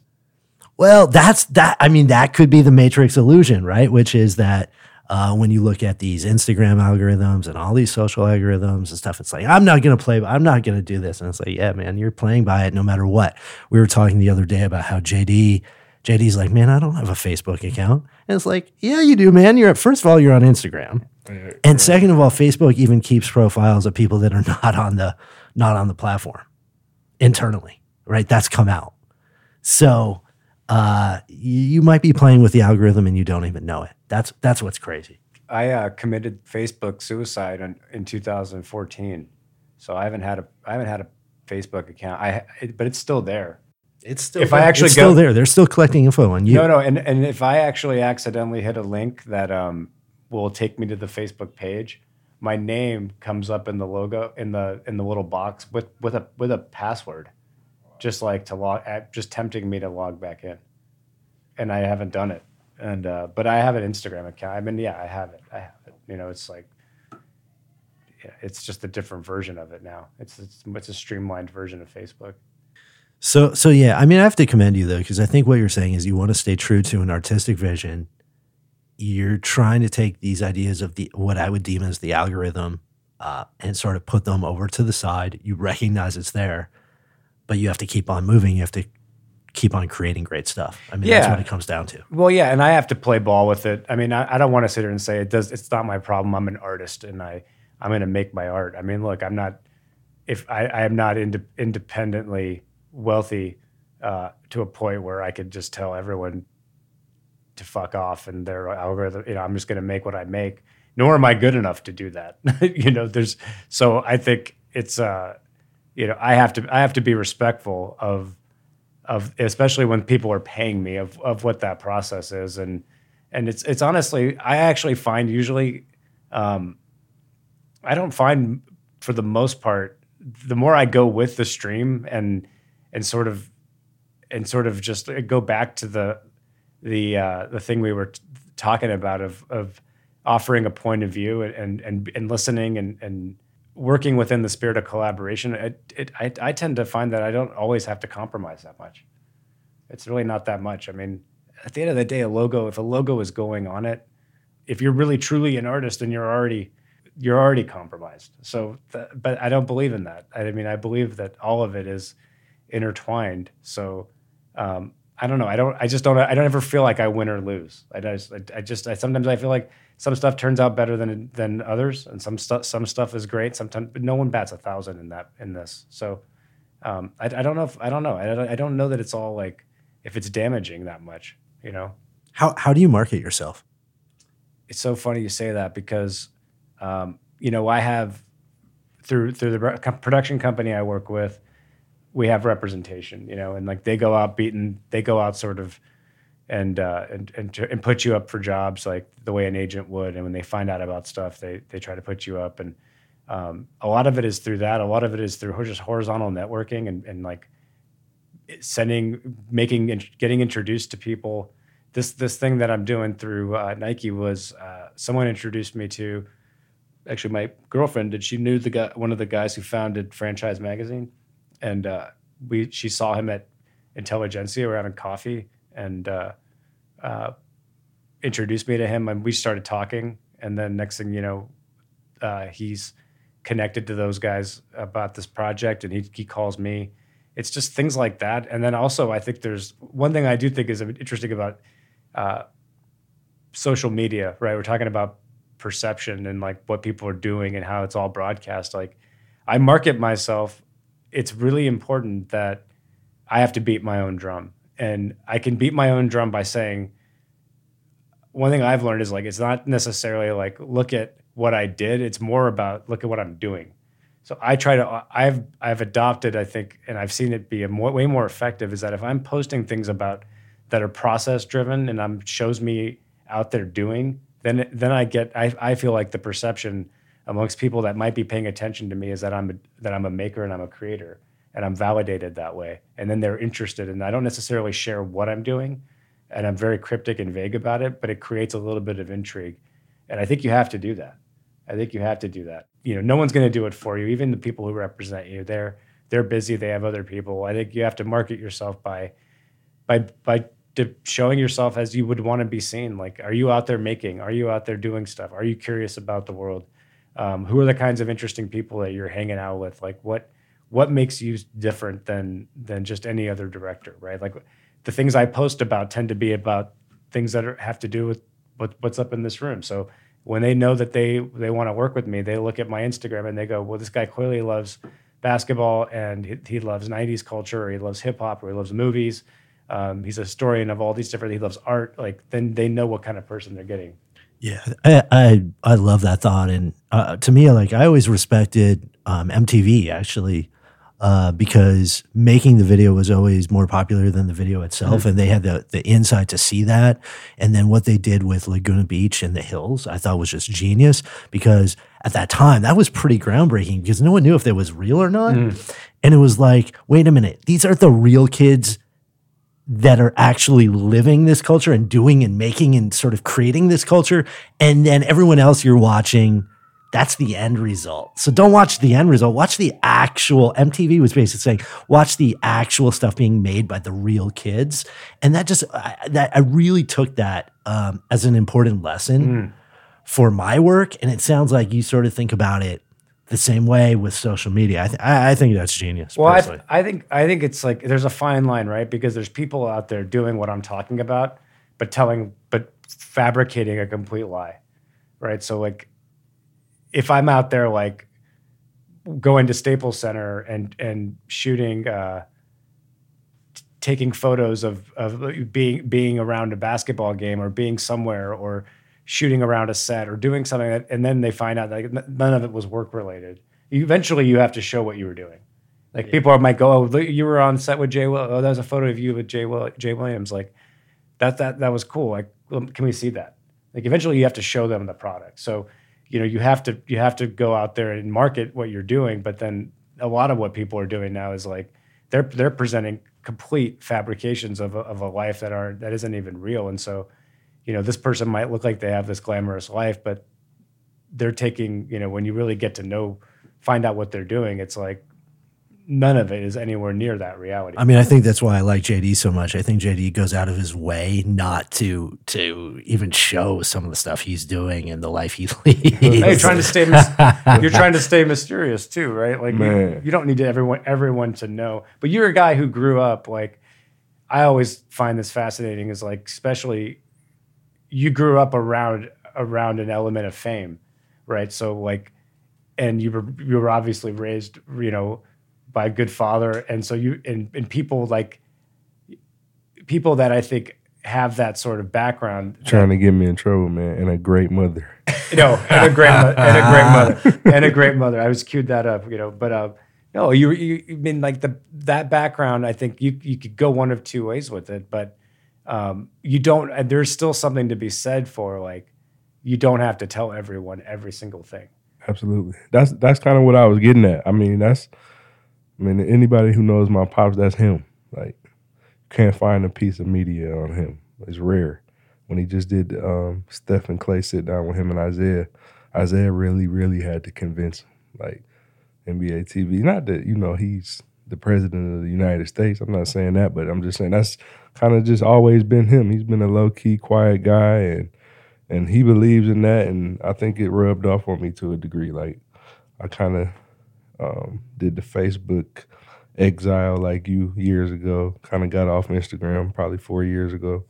well, that's that. I mean, that could be the matrix illusion, right? Which is that uh, when you look at these Instagram algorithms and all these social algorithms and stuff, it's like, I'm not going to play, but I'm not going to do this. And it's like, yeah, man, you're playing by it no matter what. We were talking the other day about how JD, JD's like, man, I don't have a Facebook account. And it's like, yeah, you do, man. You're at, first of all, you're on Instagram. And second of all, Facebook even keeps profiles of people that are not on the not on the platform internally, right? That's come out. So uh, you, might be playing with the algorithm and you don't even know it. That's that's what's crazy. I uh, committed Facebook suicide in, in 2014, so I haven't had a I haven't had a Facebook account. I it, but it's still there. It's still If I there. actually it's still there. They're still collecting info on you. No, no, and and if I actually accidentally hit a link that um, will take me to the Facebook page, my name comes up in the logo in the in the little box with with a with a password, just like to log, uh, just tempting me to log back in, and I haven't done it. And uh, but I have an Instagram account. I mean, yeah, I have it. I have it. You know, it's like. Yeah, it's just a different version of it now. It's, it's it's a streamlined version of Facebook. So so yeah, I mean, I have to commend you though because I think what you're saying is you want to stay true to an artistic vision. You're trying to take these ideas of the what I would deem as the algorithm uh, and sort of put them over to the side. You recognize it's there, but you have to keep on moving. You have to keep on creating great stuff. I mean, that's what it comes down to. Well, yeah, and I have to play ball with it. I mean, I, I don't want to sit here and say it does. It's not my problem. I'm an artist, and I I'm going to make my art. I mean, look, I'm not if I, I am not inde- independently wealthy uh, to a point where I could just tell everyone to fuck off and their algorithm. You know, I'm just going to make what I make. Nor am I good enough to do that. you know, there's so I think it's uh, you know, I have to I have to be respectful of of especially when people are paying me of of what that process is and and it's it's honestly I actually find usually um, I don't find for the most part the more I go with the stream and and sort of and sort of just go back to the the uh, the thing we were t- talking about of of offering a point of view and and and listening and and working within the spirit of collaboration. It, it I, I tend to find that I don't always have to compromise that much. It's really not that much. I mean, at the end of the day, a logo if a logo is going on it, if you're really truly an artist and you're already you're already compromised. So, th- but I don't believe in that. I mean, I believe that all of it is intertwined. So, um, I don't know. I don't. I just don't. I don't ever feel like I win or lose. I just. I, I just. I, sometimes I feel like some stuff turns out better than than others, and some stuff. Some stuff is great. Sometimes, but no one bats a thousand in that in this. So, um, I, I don't know. If, I don't know. I don't, I don't know that it's all like if it's damaging that much. You know. How how do you market yourself? it's so funny you say that because um, you know I have through through the production company I work with, we have representation, you know, and like they go out beaten, they go out sort of and uh, and and to- and put you up for jobs like the way an agent would, and when they find out about stuff, they they try to put you up, and um, a lot of it is through that, a lot of it is through just horizontal networking and and like sending, making, getting introduced to people. This this thing that I'm doing through uh, Nike was uh, someone introduced me to. Actually, my girlfriend did. She knew the guy, one of the guys who founded Franchise Magazine, and uh, we she saw him at Intelligentsia. We were having coffee, and uh, uh, introduced me to him, and we started talking. And then next thing you know, uh, he's connected to those guys about this project, and he he calls me. It's just things like that. And then also, I think there's one thing I do think is interesting about uh, social media. Right, we're talking about perception and like what people are doing and how it's all broadcast. Like, I market myself. It's really important that I have to beat my own drum, and I can beat my own drum by saying one thing I've learned is like it's not necessarily like look at what I did. It's more about look at what I'm doing. So I try to I've I've adopted I think and I've seen it be a more, way more effective is that if I'm posting things about that are process driven and I'm shows me out there doing then then I get I, I feel like the perception amongst people that might be paying attention to me is that I'm a, that I'm a maker and I'm a creator and I'm validated that way and then they're interested and I don't necessarily share what I'm doing and I'm very cryptic and vague about it, but it creates a little bit of intrigue. And I think you have to do that. I think you have to do that. You know, no one's going to do it for you. Even the people who represent you, they're they're busy. They have other people. I think you have to market yourself by by by showing yourself as you would want to be seen. Like, are you out there making? Are you out there doing stuff? Are you curious about the world? Um, who are the kinds of interesting people that you're hanging out with? Like, what what makes you different than than just any other director, right? Like the things I post about tend to be about things that are, have to do with what, what's up in this room. So when they know that they they want to work with me, they look at my Instagram and they go, "Well, this guy clearly loves basketball and he, he loves '90s culture, or he loves hip hop, or he loves movies. Um, he's a historian of all these different. He loves art. Like then they know what kind of person they're getting." Yeah, I I, I love that thought, and uh, to me, like I always respected um, MTV actually. Uh, because making the video was always more popular than the video itself, and they had the the insight to see that. And then what they did with Laguna Beach and the hills, I thought was just genius. Because at that time, that was pretty groundbreaking because no one knew if it was real or not. And it was like, wait a minute, these are the real kids that are actually living this culture and doing and making and sort of creating this culture. And then everyone else you're watching, that's the end result. So don't watch the end result. Watch the actual MTV was basically saying, watch the actual stuff being made by the real kids. And that just, I, that I really took that um, as an important lesson for my work. And it sounds like you sort of think about it the same way with social media. I, th- I, I think that's genius. Well, I, personally. I think I think it's like there's a fine line, right? Because there's people out there doing what I'm talking about, but telling, but fabricating a complete lie, right? So like, if I'm out there like going to Staples Center and and shooting, uh, t- taking photos of of being being around a basketball game or being somewhere or shooting around a set or doing something that, and then they find out that n- none of it was work related. Eventually, you have to show what you were doing. Like people might go, "Oh, look, you were on set with Jay. Will- oh, that was a photo of you with Jay Will- Jay Williams." Like that that that was cool. Like, um, can we see that? Like eventually, you have to show them the product. So you know you have to you have to go out there and market what you're doing. But then a lot of what people are doing now is like they're they're presenting complete fabrications of a, of a life that are that isn't even real. And so you know this person might look like they have this glamorous life, but they're taking you know when you really get to know find out what they're doing, it's like none of it is anywhere near that reality. I mean, I think that's why I like JD so much. I think JD goes out of his way not to to even show some of the stuff he's doing and the life he leads. Hey, you're trying to stay mys- you're trying to stay mysterious too, right? Like you, you don't need to everyone everyone to know. But you're a guy who grew up like I always find this fascinating is like especially you grew up around around an element of fame, right? So like and you were you were obviously raised, you know, by a good father and so you and, and people like people that I think have that sort of background Trying to get me in trouble, man, and a great mother. no, and a great, mo- and a great mother, and a great mother. I was queued that up, you know. But uh, no, you, you, I mean, like the that background. I think you you could go one of two ways with it, but um, you don't. and There's still something to be said for like you don't have to tell everyone every single thing. Absolutely. That's that's kind of what I was getting at. I mean, that's I mean, anybody who knows my pops, that's him. Like, you can't find a piece of media on him. It's rare. When he just did um, Steph and Clay sit down with him and Isaiah, Isaiah really, really had to convince. Like NBA TV. Not that you know he's the president of the United States. I'm not saying that, but I'm just saying that's kind of just always been him. He's been a low key, quiet guy, and and he believes in that, and I think it rubbed off on me to a degree. Like I kind of um, did the Facebook exile like you years ago. Kind of got off Instagram probably four years ago.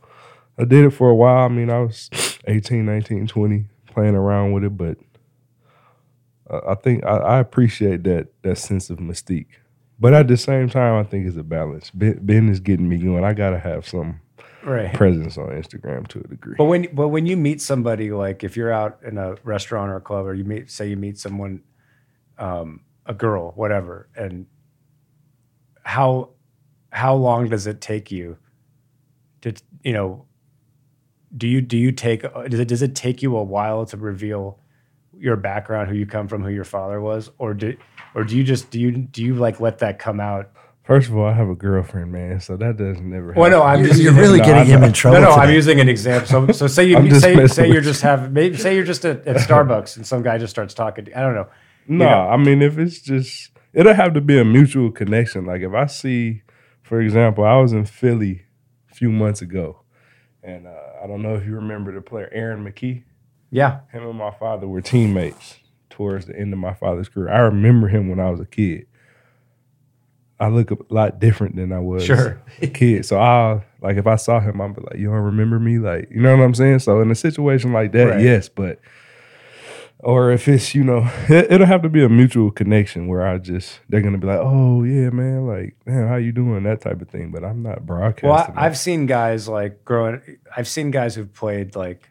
I did it for a while. I mean, I was 18, 19, 20, playing around with it, but uh, I think I, I appreciate that that sense of mystique. But at the same time, I think it's a balance. Ben, ben is getting me going. I gotta have some Right. presence on Instagram to a degree. But when but when you meet somebody like if you're out in a restaurant or a club or you meet say you meet someone um, a girl whatever and how how long does it take you to you know do you do you take does it does it take you a while to reveal your background who you come from who your father was or do or do you just do you do you like let that come out First of all, I have a girlfriend, man, so that doesn't never. well no i'm You're, just you're really No, getting I'm him not- in trouble. no, no, I'm using an example. So, so say you say, say you're just have maybe say you're just at, at Starbucks and some guy just starts talking. To, I don't know. No, know? I mean if it's just it'll have to be a mutual connection. Like if I see, for example, I was in Philly a few months ago, and uh, I don't know if you remember the player Aaron McKie. Yeah, Him and my father were teammates towards the end of my father's career. I remember him when I was a kid. I look a lot different than I was Sure. a kid. So I like if I saw him, I'd be like, "You don't remember me?" Like, you know what I'm saying? So in a situation like that, Right. yes, but or if it's you know, it, it'll have to be a mutual connection where I just they're gonna be like, "Oh yeah, man, like, man, how you doing?" That type of thing. But I'm not broadcasting. Well, I. I've seen guys like growing. I've seen guys who've played like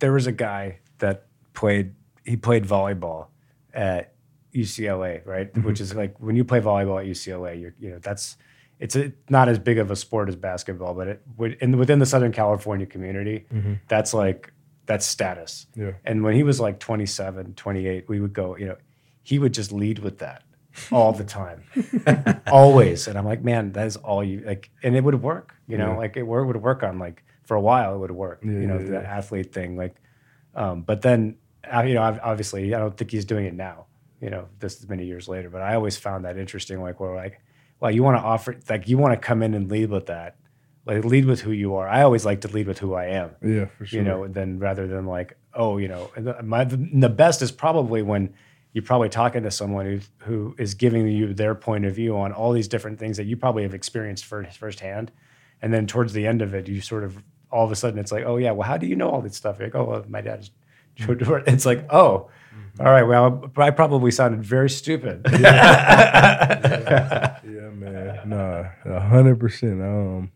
there was a guy that played he played volleyball at UCLA, right? Mm-hmm. Which is like when you play volleyball at UCLA, you're you know that's it's a, not as big of a sport as basketball, but it would in within the Southern California community, mm-hmm. that's like that's status. Yeah. And when he was like 27, 28, we would go, you know, he would just lead with that all the time, always. And I'm like, man, that is all you like, and it would work, you know, Yeah. like it would work on like for a while, it would work, Yeah, you know, yeah, the athlete thing, like, um, but then, uh, you know, obviously, I don't think he's doing it now, you know, this many years later. But I always found that interesting, like, where like, well, you want to offer, like, you want to come in and lead with that, like, lead with who you are. I always like to lead with who I am Yeah, for sure. you know, than rather than like, oh, you know, the, my, the best is probably when you're probably talking to someone who who is giving you their point of view on all these different things that you probably have experienced first, firsthand, and then towards the end of it, you sort of all of a sudden it's like, oh yeah, well, how do you know all this stuff? You're like, oh, well, my dad's. It's like, oh, all right. Well, I probably sounded very stupid. Yeah, man. Nah, a hundred percent. Um,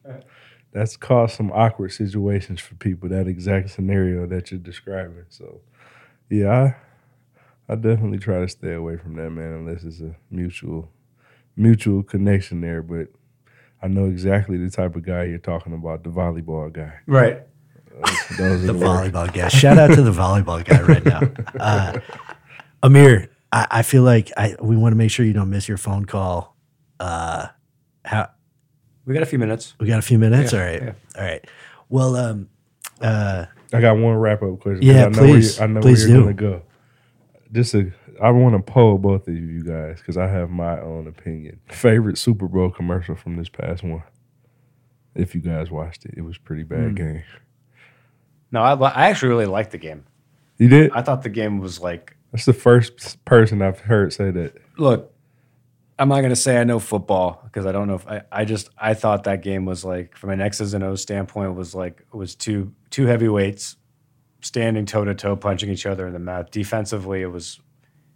that's caused some awkward situations for people. That exact scenario that you're describing. So, yeah, I, I definitely try to stay away from that, man, unless it's a mutual, mutual connection there. But I know exactly the type of guy you're talking about, the volleyball guy. right. Those are the the volleyball guy. Shout out to the volleyball guy right now. Uh, Amir, I, I feel like I we want to make sure you don't miss your phone call. Uh, how We got a few minutes. we got a few minutes. Yeah, all right, yeah. all right. Well, um, uh, I got one wrap up question. Yeah, I know please. Where you, I know Please where you're do. gonna go. Just a, I want to poll both of you guys because I have my own opinion. Favorite Super Bowl commercial from this past one. If you guys watched it, it was pretty bad Hmm. game. No, I, I actually really liked the game. You did? I thought the game was like That's the first person I've heard say that. look, I'm not gonna say I know football because I don't know if I, I just I thought that game was like from an X's and O's standpoint was like it was two two heavyweights standing toe to toe punching each other in the mouth. Defensively it was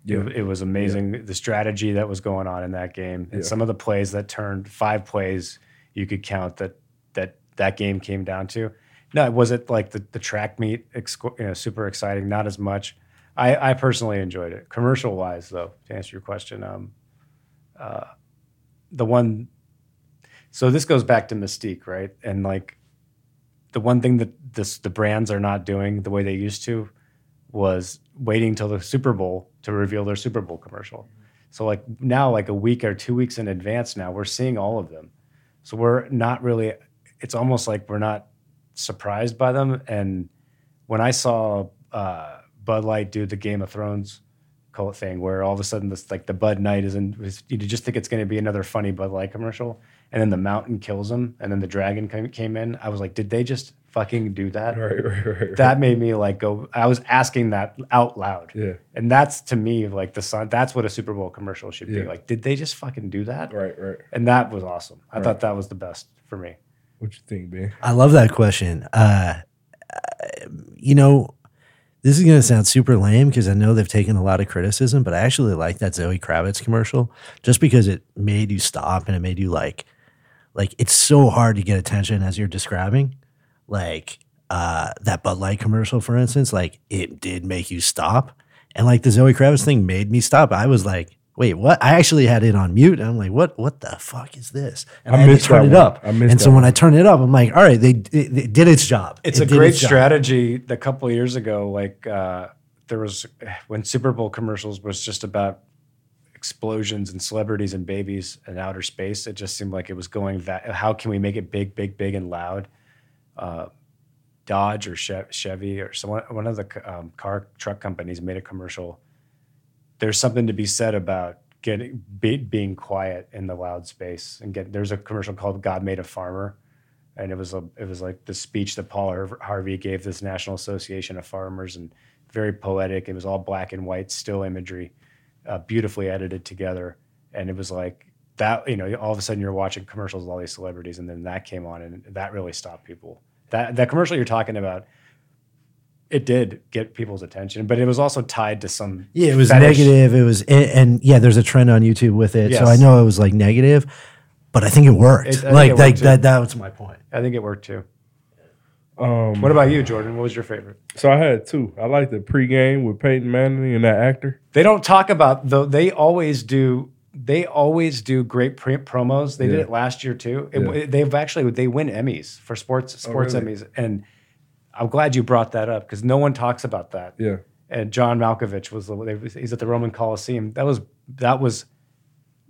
Yeah. it, it was amazing the strategy that was going on in that game and Yeah. some of the plays that turned five plays you could count that that that game came down to. No, it was it like the, the track meet ex- you know, super exciting? Not as much. I, I personally enjoyed it. Commercial wise, though, to answer your question, um, uh, the one. So this goes back to Mystique, right? And like, the one thing that this the brands are not doing the way they used to was waiting till the Super Bowl to reveal their Super Bowl commercial. So like now, like a week or two weeks in advance, now we're seeing all of them. So we're not really. It's almost like we're not surprised by them. And when I saw uh, Bud Light do the Game of Thrones thing, where all of a sudden this like the Bud Knight is in, you just think it's going to be another funny Bud Light commercial, and then the mountain kills him, and then the dragon came in. I was like, did they just fucking do that? Right, right, right. right. That made me like go. I was asking that out loud. Yeah. And that's to me like the sun. That's what a Super Bowl commercial should be. Like, did they just fucking do that? Right, right. And that was awesome. I thought that was the best for me. What you think, Ben? I love that question. Uh, you know, this is going to sound super lame because I know they've taken a lot of criticism, but I actually like that Zoe Kravitz commercial just because it made you stop and it made you like, like it's so hard to get attention as you're describing. Like uh, that Bud Light commercial, for instance, like it did make you stop, and like the Zoe Kravitz thing made me stop. I was like, wait, what? I actually had it on mute, and I'm like, what? What the fuck is this? And I I, had to missed turn that it one. up. I missed and so that when I turn it up, I'm like, all right, they, it, it did its job. It's It a great its strategy. A couple of years ago, like uh, there was when Super Bowl commercials was just about explosions and celebrities and babies and outer space. It just seemed like it was going that. How can we make it big, big, big and loud? Uh, Dodge or Chev- Chevy or someone, one of the um, car truck companies made a commercial. There's something to be said about getting be, being quiet in the loud space and get. There's a commercial called "God Made a Farmer," and it was a it was like the speech that Paul Harvey gave this National Association of Farmers and very poetic. It was all black and white still imagery, uh, beautifully edited together, and it was like that. You know, all of a sudden you're watching commercials with all these celebrities, and then that came on, and that really stopped people. That that commercial you're talking about. It did get people's attention, but it was also tied to some. Yeah, it was fetish. negative. It was, and, and yeah, there's a trend on YouTube with it. So I know it was like negative, but I think it worked. It- like, it like worked, too. that. That was my point. I think it worked too. Um, What about you, Jordan? What was your favorite? so I had two. I like the pregame with Peyton Manning and that actor. They don't talk about though. They always do. They always do great pre- promos. They did it last year too. It- Yeah. they've actually they win Emmys for sports sports really? Emmys, and I'm glad you brought that up because no one talks about that. Yeah. And John Malkovich was they- he's at the Roman Coliseum. That was that was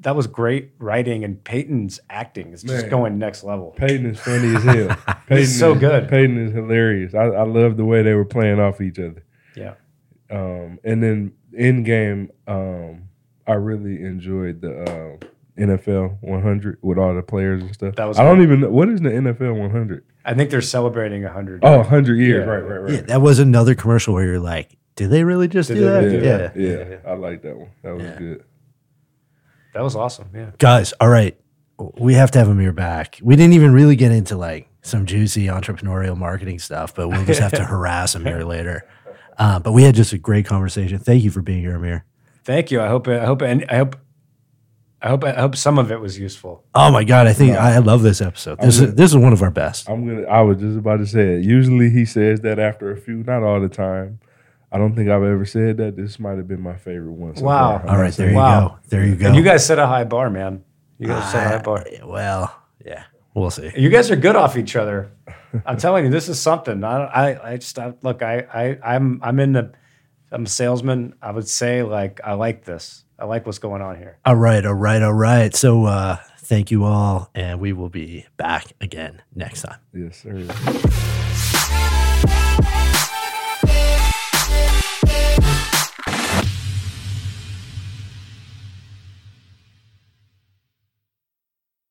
that was great writing, and Peyton's acting is just Man. going next level. Peyton is funny as hell. Peyton so is- good. Peyton is hilarious. I, I love the way they were playing off each other. Yeah. Um, and then in game, um, I really enjoyed the uh, NFL 100 with all the players and stuff. That was I don't even know what is the NFL 100. I think they're celebrating 100. Oh, 100 years. Yeah. Right, right, right. Yeah, that was another commercial where you're like, did they really just Did do that? really do Yeah, that? yeah. yeah, Yeah. I like that one. That was Yeah. good. That was awesome. Yeah. Guys, all right. We have to have Amir back. We didn't even really get into like some juicy entrepreneurial marketing stuff, but we'll just have to harass Amir later. Uh, but we had just a great conversation. Thank you for being here, Amir. Thank you. I hope. I hope. And I hope. I hope. I hope some of it was useful. Oh my god, I think I, I love this episode. This is this is one of our best. I'm gonna. I was just about to say it. Usually he says that after a few, not all the time. I don't think I've ever said that. This might have been my favorite one. So Wow. far. I'm All not right, there you Wow. go. There you go. And you guys set a high bar, man. You guys set a high bar. Uh, well, yeah, we'll see. You guys are good off each other. I'm telling you, this is something. I, I, I just I, look. I, I, I'm, I'm in the. I'm a salesman. I would say like I like this. I like what's going on here. All right, all right, all right. So uh thank you all, and we will be back again next time. Yes, sir. Thank you.